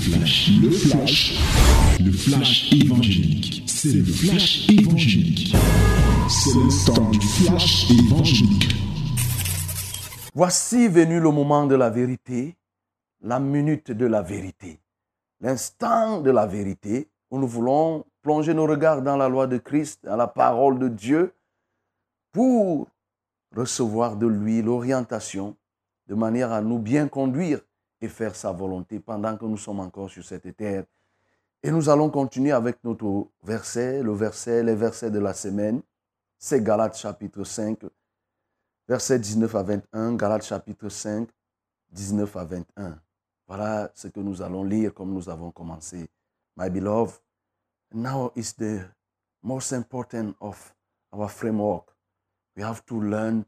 flash, le flash, le flash évangélique. C'est le flash évangélique. C'est le du flash évangélique. Voici venu le moment de la vérité, la minute de la vérité, l'instant de la vérité où nous voulons plonger nos regards dans la loi de Christ, dans la parole de Dieu, pour recevoir de lui l'orientation de manière à nous bien conduire et faire sa volonté pendant que nous sommes encore sur cette terre. Et nous allons continuer avec notre verset, le verset, les versets de la semaine. C'est Galates chapitre 5, versets 19 à 21. Galates chapitre 5, 19 à 21. Voilà ce que nous allons lire comme nous avons commencé. My beloved, now is the most important of our framework. We have to learn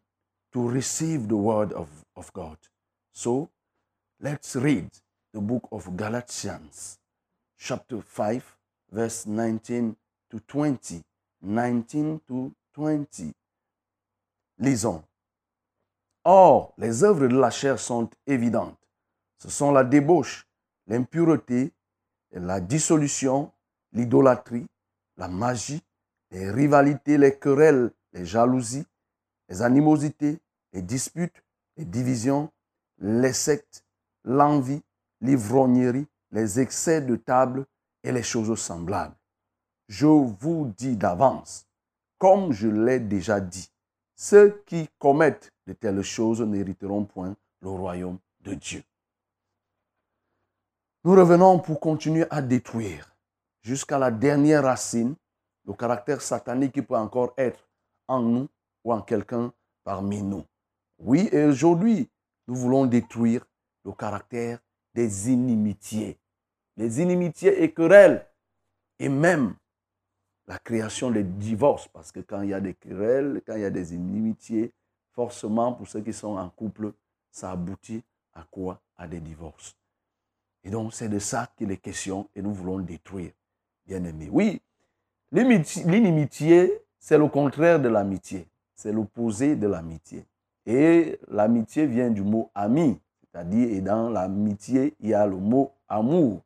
to receive the word of, of God. So Let's read the book of Galatians, chapter 5, verse 19 to 20. 19 to 20. Lisons. Or, les œuvres de la chair sont évidentes. Ce sont la débauche, l'impureté, la dissolution, l'idolâtrie, la magie, les rivalités, les querelles, les jalousies, les animosités, les disputes, les divisions, les sectes, l'envie, l'ivrognerie, les excès de table et les choses semblables. Je vous dis d'avance, comme je l'ai déjà dit, ceux qui commettent de telles choses n'hériteront point le royaume de Dieu. Nous revenons pour continuer à détruire jusqu'à la dernière racine le caractère satanique qui peut encore être en nous ou en quelqu'un parmi nous. Oui, et aujourd'hui, nous voulons détruire le caractère des inimitiés. Les inimitiés et querelles. Et même la création des divorces. Parce que quand il y a des querelles, quand il y a des inimitiés, forcément, pour ceux qui sont en couple, ça aboutit à quoi? À des divorces. Et donc, c'est de ça qu'il est question et nous voulons détruire, bien aimé. Oui, l'inimitié, c'est le contraire de l'amitié. C'est l'opposé de l'amitié. Et l'amitié vient du mot ami. C'est-à-dire, et dans l'amitié, il y a le mot amour.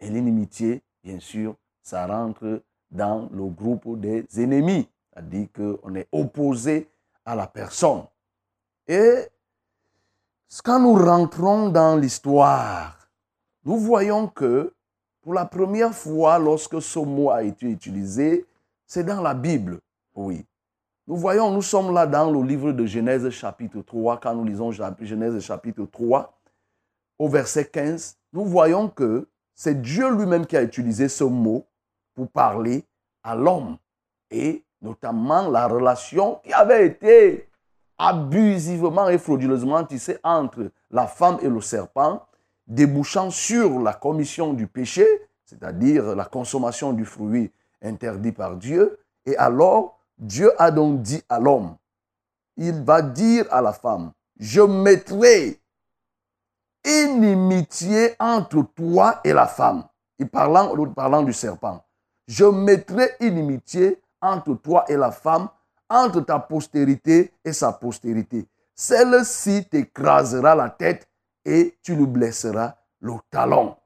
Et l'inimitié, bien sûr, ça rentre dans le groupe des ennemis. C'est-à-dire qu'on est opposé à la personne. Et quand nous rentrons dans l'histoire, nous voyons que pour la première fois, lorsque ce mot a été utilisé, c'est dans la Bible. Oui. Nous voyons, nous sommes là dans le livre de Genèse chapitre 3, quand nous lisons Genèse chapitre 3, au verset 15, nous voyons que c'est Dieu lui-même qui a utilisé ce mot pour parler à l'homme et notamment la relation qui avait été abusivement et frauduleusement tissée entre la femme et le serpent, débouchant sur la commission du péché, c'est-à-dire la consommation du fruit interdit par Dieu, et alors Dieu a donc dit à l'homme, il va dire à la femme, je mettrai inimitié entre toi et la femme. Il parlant, parlant du serpent. Je mettrai inimitié entre toi et la femme, entre ta postérité et sa postérité. Celle-ci t'écrasera la tête et tu lui blesseras le talon.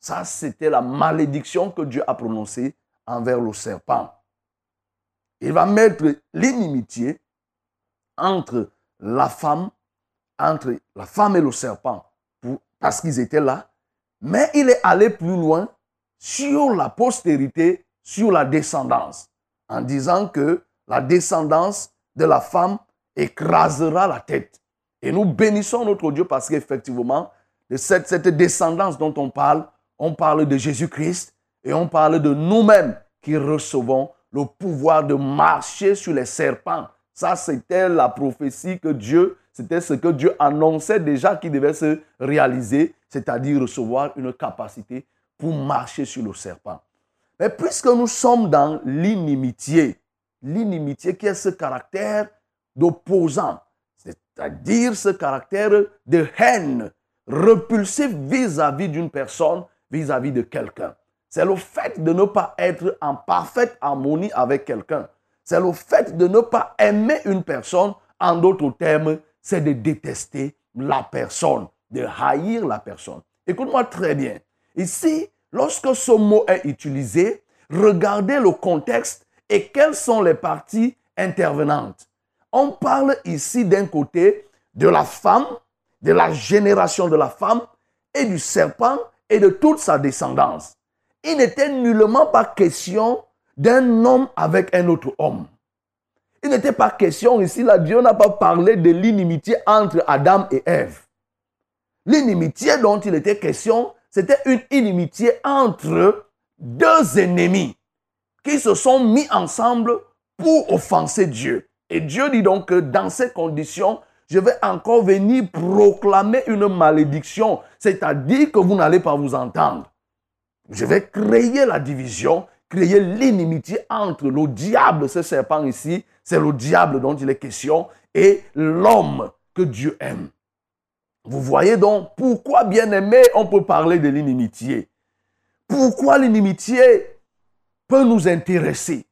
Ça, c'était la malédiction que Dieu a prononcée envers le serpent. Il va mettre l'inimitié entre la femme, entre la femme et le serpent, parce qu'ils étaient là. Mais il est allé plus loin sur la postérité, sur la descendance, en disant que la descendance de la femme écrasera la tête. Et nous bénissons notre Dieu parce qu'effectivement, cette descendance dont on parle, on parle de Jésus-Christ et on parle de nous-mêmes qui recevons le pouvoir de marcher sur les serpents. Ça, c'était la prophétie que Dieu, c'était ce que Dieu annonçait déjà qui devait se réaliser, c'est-à-dire recevoir une capacité pour marcher sur le serpent. Mais puisque nous sommes dans l'inimitié, l'inimitié qui est ce caractère d'opposant, c'est-à-dire ce caractère de haine repulsif vis-à-vis d'une personne, vis à -vis de quelqu'un. C'est le fait de ne pas être en parfaite harmonie avec quelqu'un. C'est le fait de ne pas aimer une personne. En d'autres termes, c'est de détester la personne, de haïr la personne. Écoute-moi très bien. Ici, lorsque ce mot est utilisé, regardez le contexte et quelles sont les parties intervenantes. On parle ici d'un côté de la femme, de la génération de la femme et du serpent et de toute sa descendance. Il n'était nullement pas question d'un homme avec un autre homme. Il n'était pas question ici, là, Dieu n'a pas parlé de l'inimitié entre Adam et Ève. L'inimitié dont il était question, c'était une inimitié entre deux ennemis qui se sont mis ensemble pour offenser Dieu. Et Dieu dit donc que dans ces conditions, je vais encore venir proclamer une malédiction, c'est-à-dire que vous n'allez pas vous entendre. Je vais créer la division, créer l'inimitié entre le diable, ce serpent ici, c'est le diable dont il est question, et l'homme que Dieu aime. Vous voyez donc pourquoi, bien aimé, on peut parler de l'inimitié. Pourquoi l'inimitié peut nous intéresser?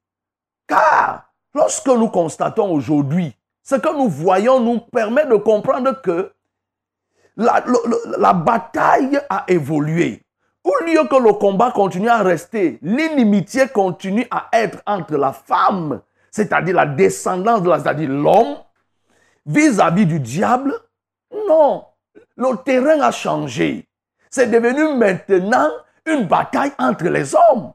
Car lorsque nous constatons aujourd'hui, ce que nous voyons nous permet de comprendre que la, la bataille a évolué. Au lieu que le combat continue à rester, l'inimitié continue à être entre la femme, c'est-à-dire la descendance de l'homme, vis-à-vis du diable. Non, le terrain a changé. C'est devenu maintenant une bataille entre les hommes.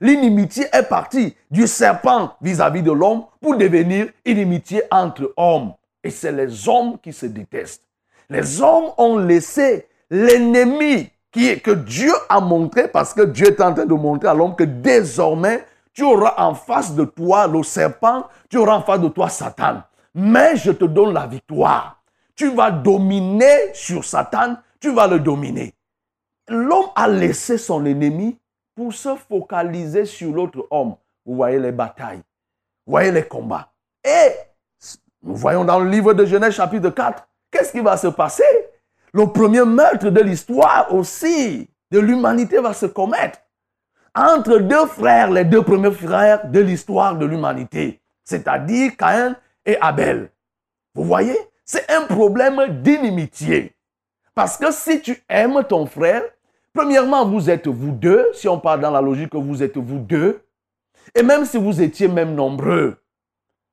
L'inimitié est partie du serpent vis-à-vis de l'homme pour devenir inimitié entre hommes. Et c'est les hommes qui se détestent. Les hommes ont laissé l'ennemi que Dieu a montré parce que Dieu est en train de montrer à l'homme que désormais tu auras en face de toi le serpent, tu auras en face de toi Satan. Mais je te donne la victoire. Tu vas dominer sur Satan, tu vas le dominer. L'homme a laissé son ennemi pour se focaliser sur l'autre homme. Vous voyez les batailles, vous voyez les combats. Et nous voyons dans le livre de Genèse chapitre 4, qu'est-ce qui va se passer? Le premier meurtre de l'histoire aussi de l'humanité va se commettre entre deux frères, les deux premiers frères de l'histoire de l'humanité, c'est-à-dire Caïn et Abel. Vous voyez, c'est un problème d'inimitié. Parce que si tu aimes ton frère, Premièrement, vous êtes vous deux, si on parle dans la logique que vous êtes vous deux, et même si vous étiez même nombreux,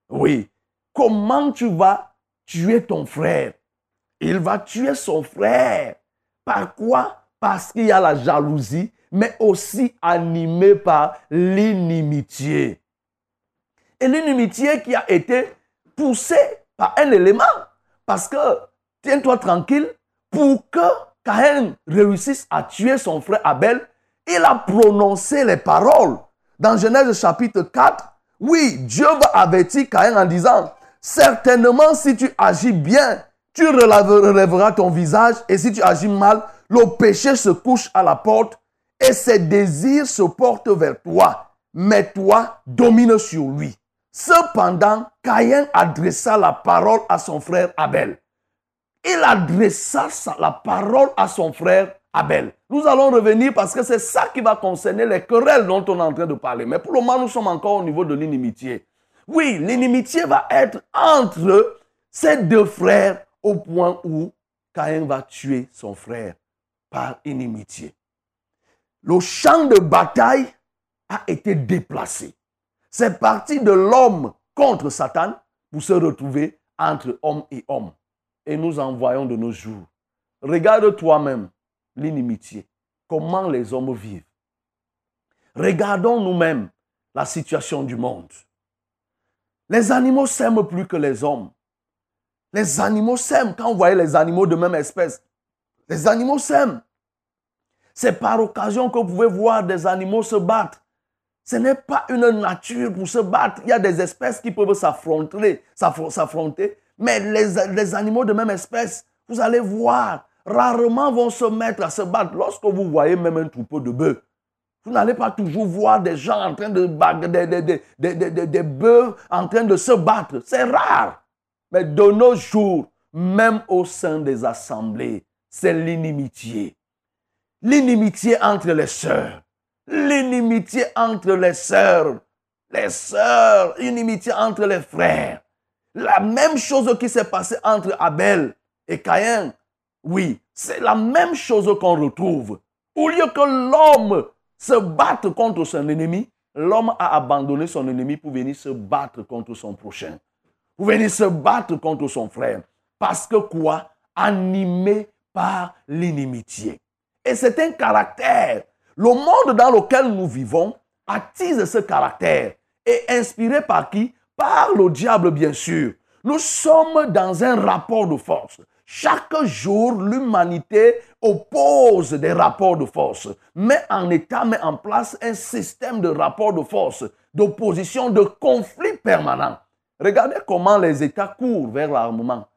oui, comment tu vas tuer ton frère? Il va tuer son frère. Par quoi? Parce qu'il y a la jalousie, mais aussi animé par l'inimitié. Et l'inimitié qui a été poussée par un élément. Parce que, tiens-toi tranquille, pour que Caïn réussisse à tuer son frère Abel, il a prononcé les paroles. Dans Genèse chapitre 4, oui, Dieu va avertir Caïn en disant, certainement si tu agis bien, tu relèveras ton visage, et si tu agis mal, le péché se couche à la porte, et ses désirs se portent vers toi, mais toi domine sur lui. Cependant, Caïn adressa la parole à son frère Abel il adressa la parole à son frère Abel. Nous allons revenir parce que c'est ça qui va concerner les querelles dont on est en train de parler. Mais pour le moment, nous sommes encore au niveau de l'inimitié. Oui, l'inimitié va être entre ces deux frères au point où Caïn va tuer son frère par inimitié. Le champ de bataille a été déplacé. C'est parti de l'homme contre Satan pour se retrouver entre homme et homme et nous envoyons de nos jours. Regarde toi-même l'inimitié, comment les hommes vivent. Regardons nous-mêmes la situation du monde. Les animaux s'aiment plus que les hommes. Les animaux s'aiment. Quand vous voyez les animaux de même espèce, les animaux s'aiment. C'est par occasion que vous pouvez voir des animaux se battre. Ce n'est pas une nature pour se battre. Il y a des espèces qui peuvent s'affronter, s'affronter, mais les, animaux de même espèce, vous allez voir, rarement vont se mettre à se battre. Lorsque vous voyez même un troupeau de bœufs, vous n'allez pas toujours voir des gens en train de des, des, bœufs en train de se battre. C'est rare. Mais de nos jours, même au sein des assemblées, c'est l'inimitié. L'inimitié entre les sœurs. L'inimitié entre les sœurs. Les sœurs. L'inimitié entre les frères. La même chose qui s'est passée entre Abel et Caïn. Oui, c'est la même chose qu'on retrouve Au lieu que l'homme se batte contre son ennemi, l'homme a abandonné son ennemi pour venir se battre contre son prochain. Pour venir se battre contre son frère. Parce que quoi? Animé par l'inimitié. Et c'est un caractère. Le monde dans lequel nous vivons attise ce caractère. Et inspiré par qui? Par le diable, bien sûr. Nous sommes dans un rapport de force. Chaque jour, l'humanité oppose des rapports de force, met en état, met en place un système de rapports de force, d'opposition, de conflit permanent. Regardez comment les États courent vers l'armement.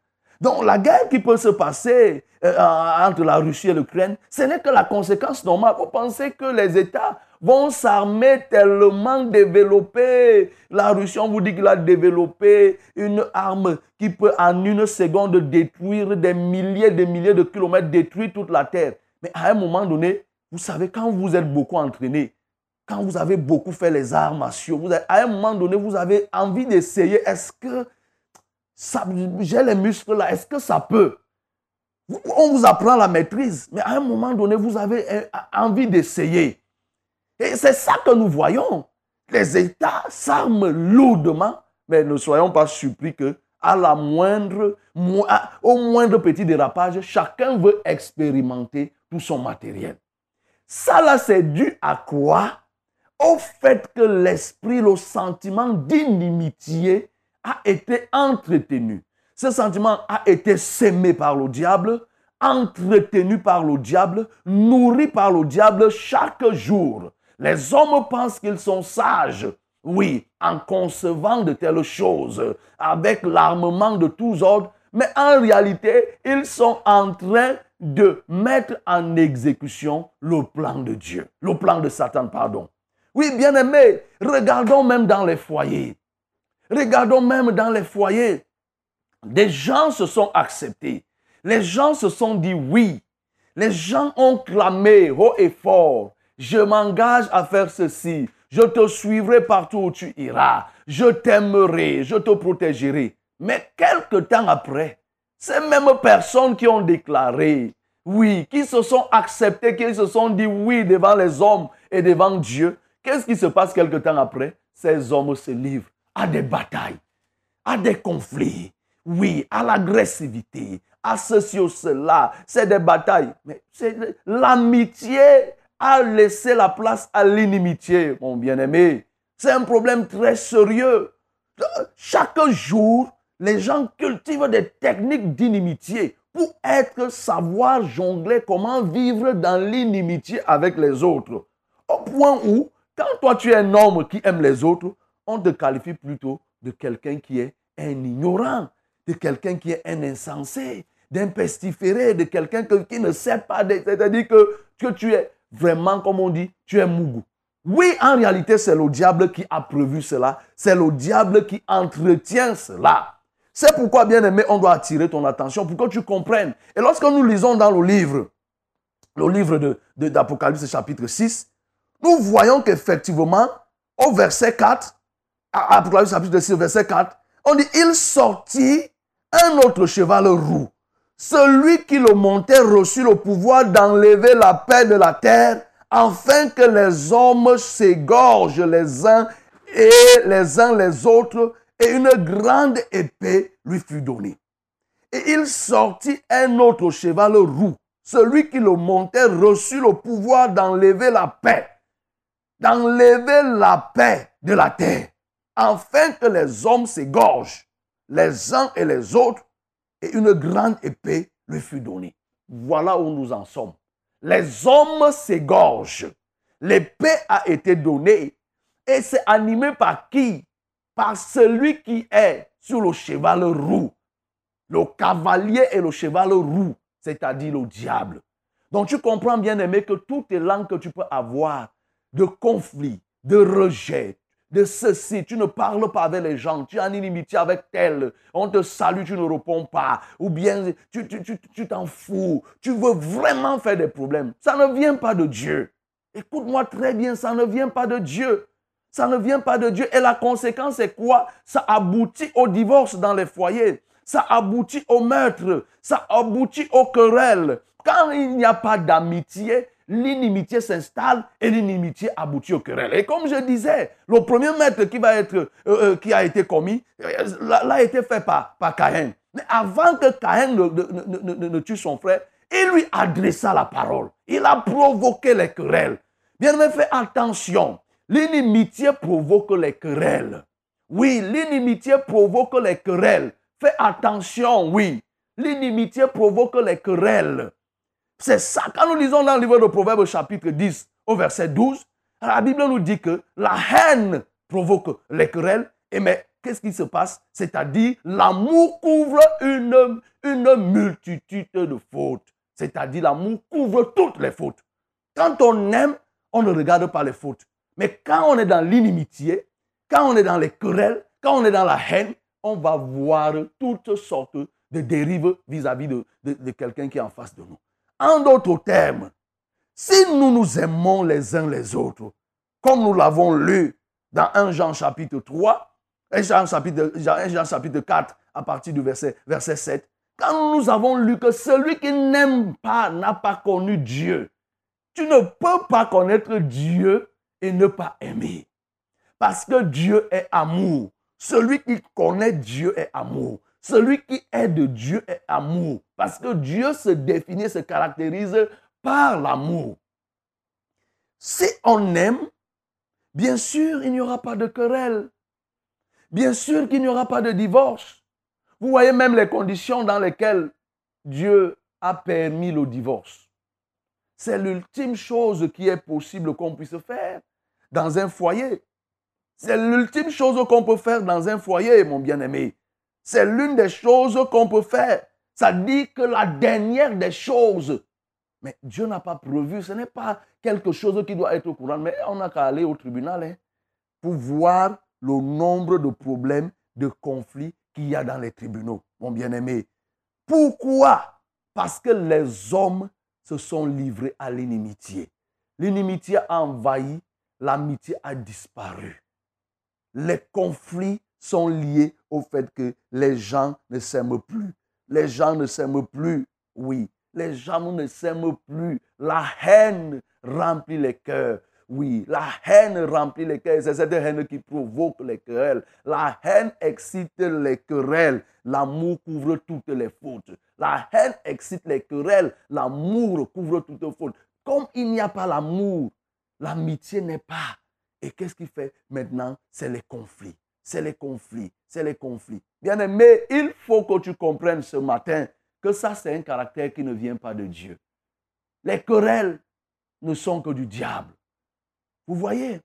Donc la guerre qui peut se passer euh, entre la Russie et l'Ukraine, ce n'est que la conséquence normale. Vous pensez que les États vont s'armer tellement développés. La Russie, on vous dit qu'il a développé une arme qui peut en une seconde détruire des milliers, des milliers de kilomètres, détruire toute la Terre. Mais à un moment donné, vous savez, quand vous êtes beaucoup entraîné, quand vous avez beaucoup fait les arts martiaux, à un moment donné, vous avez envie d'essayer, est-ce que j'ai les muscles là, est-ce que ça peut? On vous apprend la maîtrise, mais à un moment donné, vous avez envie d'essayer. Et c'est ça que nous voyons. Les États s'arment lourdement, mais ne soyons pas surpris que à la moindre, au moindre petit dérapage, chacun veut expérimenter tout son matériel. Ça là, c'est dû à quoi? Au fait que l'esprit, le sentiment d'inimitié a été entretenu. Ce sentiment a été sémé par le diable, entretenu par le diable, nourri par le diable chaque jour. Les hommes pensent qu'ils sont sages, oui, en concevant de telles choses, avec l'armement de tous ordres, mais en réalité, ils sont en train de mettre en exécution le plan de Dieu, le plan de Satan, pardon. Oui, bien aimé, regardons même dans les foyers. Regardons même dans les foyers. Des gens se sont acceptés. Les gens se sont dit oui. Les gens ont clamé haut et fort. Je m'engage à faire ceci. Je te suivrai partout où tu iras. Je t'aimerai. Je te protégerai. Mais quelque temps après, ces mêmes personnes qui ont déclaré oui, qui se sont acceptées, qui se sont dit oui devant les hommes et devant Dieu, qu'est-ce qui se passe quelque temps après? Ces hommes se livrent à des batailles, à des conflits, oui, à l'agressivité, à ceci ou cela. C'est des batailles. Mais l'amitié a laissé la place à l'inimitié, mon bien-aimé. C'est un problème très sérieux. Chaque jour, les gens cultivent des techniques d'inimitié pour être, savoir jongler, comment vivre dans l'inimitié avec les autres. Au point où, quand toi tu es un homme qui aime les autres, on te qualifie plutôt de quelqu'un qui est un ignorant, de quelqu'un qui est un insensé, d'un pestiféré, de quelqu'un qui ne sait pas, c'est-à-dire que, tu es vraiment, comme on dit, tu es mougou. Oui, en réalité, c'est le diable qui a prévu cela. C'est le diable qui entretient cela. C'est pourquoi, bien aimé, on doit attirer ton attention pour que tu comprennes. Et lorsque nous lisons dans le livre, le livre d'Apocalypse de, chapitre 6, nous voyons qu'effectivement, au verset 4, Apocalypse chapitre 6, verset 4, on dit, il sortit un autre cheval roux. Celui qui le montait reçut le pouvoir d'enlever la paix de la terre, afin que les hommes s'égorgent les uns et les uns les autres, et une grande épée lui fut donnée. Et il sortit un autre cheval roux. Celui qui le montait reçut le pouvoir d'enlever la paix, d'enlever la paix de la terre afin que les hommes s'égorgent les uns et les autres, et une grande épée lui fut donnée. Voilà où nous en sommes. Les hommes s'égorgent. L'épée a été donnée et c'est animé par qui? Par celui qui est sur le cheval roux. Le cavalier et le cheval roux, c'est-à-dire le diable. Donc tu comprends bien aimé que toutes les langues que tu peux avoir de conflit, de rejet, de ceci. Tu ne parles pas avec les gens. Tu es en inimitié avec tel. On te salue, tu ne réponds pas. Ou bien tu t'en fous. Tu veux vraiment faire des problèmes. Ça ne vient pas de Dieu. Écoute-moi très bien, ça ne vient pas de Dieu. Ça ne vient pas de Dieu. Et la conséquence est quoi? Ça aboutit au divorce dans les foyers. Ça aboutit au meurtre. Ça aboutit au querelle. Quand il n'y a pas d'amitié, l'inimitié s'installe et l'inimitié aboutit au querelle. Et comme je disais, le premier maître qui, euh, euh, a été commis l'a été fait par, par. Mais avant que Caïn ne, tue son frère, il lui adressa la parole. Il a provoqué les querelles. Bien aimé, fais attention. L'inimitié provoque les querelles. Oui, l'inimitié provoque les querelles. Fais attention, oui. L'inimitié provoque les querelles. C'est ça, quand nous lisons dans le livre de Proverbes chapitre 10 au verset 12, la Bible nous dit que la haine provoque les querelles. Et mais qu'est-ce qui se passe? C'est-à-dire l'amour couvre une, multitude de fautes. C'est-à-dire l'amour couvre toutes les fautes. Quand on aime, on ne regarde pas les fautes. Mais quand on est dans l'inimitié, quand on est dans les querelles, quand on est dans la haine, on va voir toutes sortes de dérives vis-à-vis de, de quelqu'un qui est en face de nous. En d'autres termes, si nous nous aimons les uns les autres, comme nous l'avons lu dans 1 Jean chapitre 3, 1 Jean chapitre, 1 Jean chapitre 4, à partir du verset, verset 7, quand nous avons lu que celui qui n'aime pas n'a pas connu Dieu, tu ne peux pas connaître Dieu et ne pas aimer. Parce que Dieu est amour. Celui qui connaît Dieu est amour. Celui qui est de Dieu est amour. Parce que Dieu se définit, se caractérise par l'amour. Si on aime, bien sûr, il n'y aura pas de querelle. Bien sûr qu'il n'y aura pas de divorce. Vous voyez même les conditions dans lesquelles Dieu a permis le divorce. C'est l'ultime chose qui est possible qu'on puisse faire dans un foyer. C'est l'ultime chose qu'on peut faire dans un foyer, mon bien-aimé. C'est l'une des choses qu'on peut faire. Ça dit que la dernière des choses. Mais Dieu n'a pas prévu. Ce n'est pas quelque chose qui doit être au courant. Mais on n'a qu'à aller au tribunal hein, pour voir le nombre de problèmes, de conflits qu'il y a dans les tribunaux, mon bien-aimé. Pourquoi? Parce que les hommes se sont livrés à l'inimitié. L'inimitié a envahi, l'amitié a disparu. Les conflits sont liés au fait que les gens ne s'aiment plus. Les gens ne s'aiment plus, oui. Les gens ne s'aiment plus. La haine remplit les cœurs. Oui, la haine remplit les cœurs. C'est cette haine qui provoque les querelles. La haine excite les querelles. L'amour couvre toutes les fautes. La haine excite les querelles. L'amour couvre toutes les fautes. Comme il n'y a pas l'amour, l'amitié n'est pas. Et qu'est-ce qui fait maintenant? C'est les conflits c'est les conflits, c'est les conflits. Bien aimé, il faut que tu comprennes ce matin que ça, c'est un caractère qui ne vient pas de Dieu. Les querelles ne sont que du diable. Vous voyez,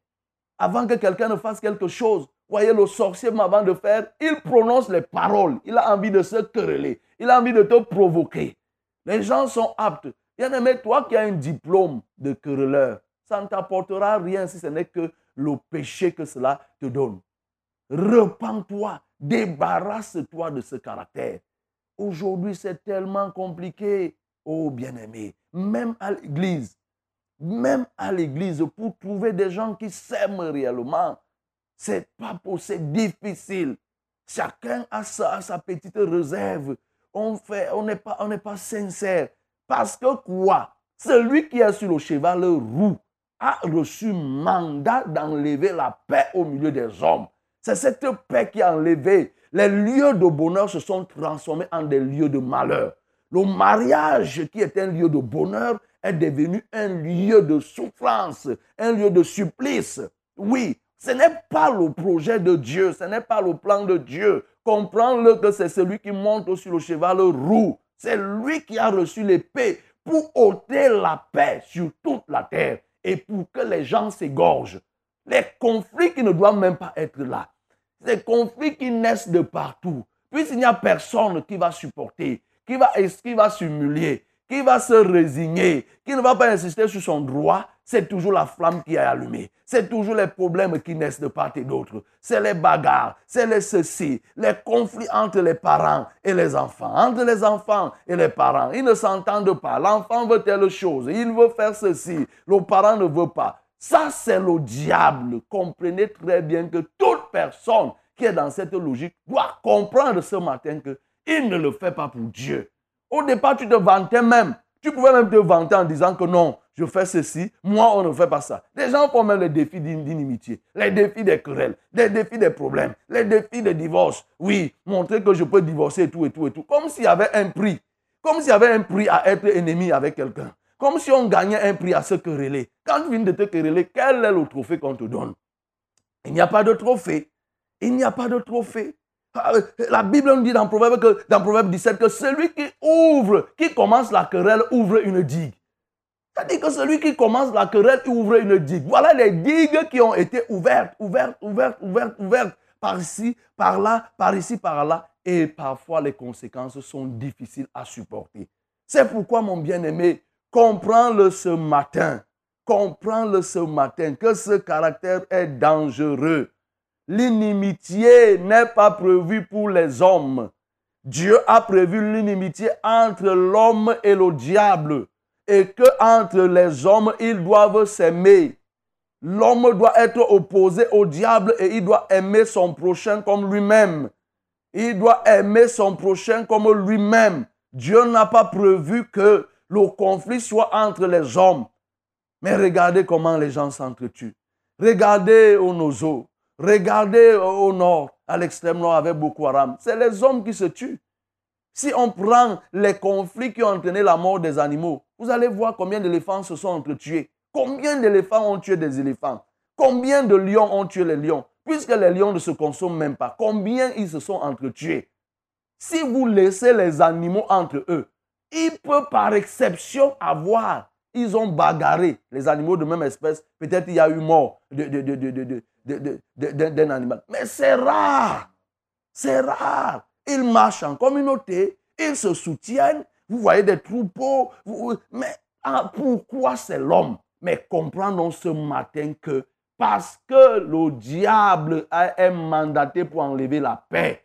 avant que quelqu'un ne fasse quelque chose, voyez le sorcier avant de faire, il prononce les paroles. Il a envie de se quereller. Il a envie de te provoquer. Les gens sont aptes. Bien aimé, toi qui as un diplôme de querelleur, ça ne t'apportera rien si ce n'est que le péché que cela te donne. Repends-toi, débarrasse-toi de ce caractère. Aujourd'hui, c'est tellement compliqué. Oh bien-aimé, même à l'église, même à l'église, pour trouver des gens qui s'aiment réellement, c'est pas possible, difficile. Chacun a sa, petite réserve. On fait, on n'est pas, on n'est pas sincère. Parce que quoi? Celui qui est sur le cheval roux a reçu mandat d'enlever la paix au milieu des hommes. C'est cette paix qui a enlevé. Les lieux de bonheur se sont transformés en des lieux de malheur. Le mariage qui est un lieu de bonheur est devenu un lieu de souffrance, un lieu de supplice. Oui, ce n'est pas le projet de Dieu, ce n'est pas le plan de Dieu. Comprends-le que c'est celui qui monte sur le cheval roux. C'est lui qui a reçu l'épée pour ôter la paix sur toute la terre et pour que les gens s'égorgent. Les conflits qui ne doivent même pas être là. Ces conflits qui naissent de partout. Puisqu'il n'y a personne qui va supporter, qui va, qui va s'humilier, qui va se résigner, qui ne va pas insister sur son droit, c'est toujours la flamme qui est allumée. C'est toujours les problèmes qui naissent de part et d'autre. C'est les bagarres, c'est ceci, les conflits entre les parents et les enfants, entre les enfants et les parents. Ils ne s'entendent pas. L'enfant veut telle chose, il veut faire ceci, le parent ne veut pas. Ça, c'est le diable. Comprenez très bien que toute personne qui est dans cette logique doit comprendre ce matin qu'il ne le fait pas pour Dieu. Au départ, tu te vantais même. Tu pouvais même te vanter en disant que non, je fais ceci, moi, on ne fait pas ça. Les gens font même les défis d'inimitié, les défis des querelles, les défis des problèmes, les défis des divorces. Oui, montrer que je peux divorcer et tout et tout et tout. Comme s'il y avait un prix. Comme s'il y avait un prix à être ennemi avec quelqu'un. Comme si on gagnait un prix à se quereller. Quand tu viens de te quereller, quel est le trophée qu'on te donne? Il n'y a pas de trophée. Il n'y a pas de trophée. Ah, la Bible nous dit dans Proverbe, que, dans Proverbe 17 que celui qui ouvre, qui commence la querelle, ouvre une digue. C'est-à-dire que celui qui commence la querelle ouvre une digue. Voilà les digues qui ont été ouvertes, ouvertes, ouvertes, ouvertes, ouvertes, par ici, par là, par ici, par là. Et parfois, les conséquences sont difficiles à supporter. C'est pourquoi, mon bien-aimé, comprends-le ce matin. Comprends-le ce matin que ce caractère est dangereux. L'inimitié n'est pas prévue pour les hommes. Dieu a prévu l'inimitié entre l'homme et le diable et que entre les hommes, ils doivent s'aimer. L'homme doit être opposé au diable et il doit aimer son prochain comme lui-même. Il doit aimer son prochain comme lui-même. Dieu n'a pas prévu que le conflit soit entre les hommes. Mais regardez comment les gens s'entretuent. Regardez au Nozo. Regardez au nord, à l'extrême nord avec Boko Haram. C'est les hommes qui se tuent. Si on prend les conflits qui ont entraîné la mort des animaux, vous allez voir combien d'éléphants se sont entretués. Combien d'éléphants ont tué des éléphants Combien de lions ont tué les lions Puisque les lions ne se consomment même pas, combien ils se sont entretués Si vous laissez les animaux entre eux, ils peuvent par exception avoir, ils ont bagarré les animaux de même espèce. Peut-être il y a eu mort d'un animal. Mais c'est rare. C'est rare. Ils marchent en communauté, ils se soutiennent. Vous voyez des troupeaux. mais ah, pourquoi c'est l'homme Mais comprenons ce matin que parce que le diable est mandaté pour enlever la paix.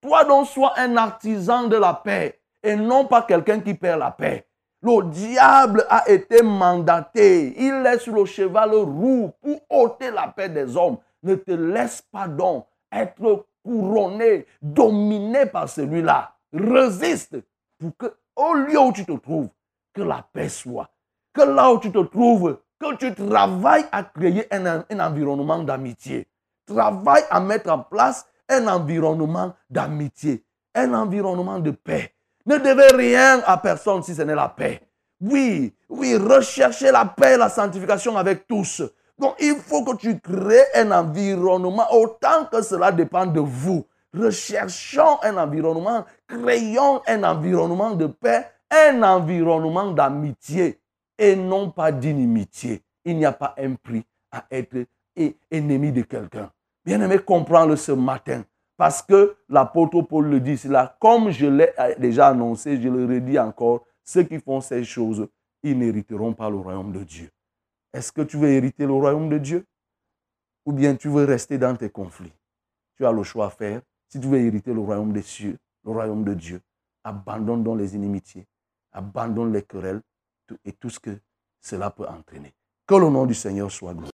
Toi donc sois un artisan de la paix et non pas quelqu'un qui perd la paix. Le diable a été mandaté. Il est sur le cheval roux pour ôter la paix des hommes. Ne te laisse pas donc être couronné, dominé par celui-là. Résiste pour que, au lieu où tu te trouves, que la paix soit. Que là où tu te trouves, que tu travailles à créer un, un environnement d'amitié. Travaille à mettre en place un environnement d'amitié, un environnement de paix. Ne devez rien à personne si ce n'est la paix. Oui, oui, recherchez la paix et la sanctification avec tous. Donc, il faut que tu crées un environnement autant que cela dépend de vous. Recherchons un environnement, créons un environnement de paix, un environnement d'amitié et non pas d'inimitié. Il n'y a pas un prix à être ennemi de quelqu'un. Bien-aimé, comprends-le ce matin. Parce que l'apôtre Paul le dit, c'est là, comme je l'ai déjà annoncé, je le redis encore, ceux qui font ces choses, ils n'hériteront pas le royaume de Dieu. Est-ce que tu veux hériter le royaume de Dieu? Ou bien tu veux rester dans tes conflits? Tu as le choix à faire. Si tu veux hériter le royaume des cieux, le royaume de Dieu, abandonne donc les inimitiés, abandonne les querelles et tout ce que cela peut entraîner. Que le nom du Seigneur soit glorifié.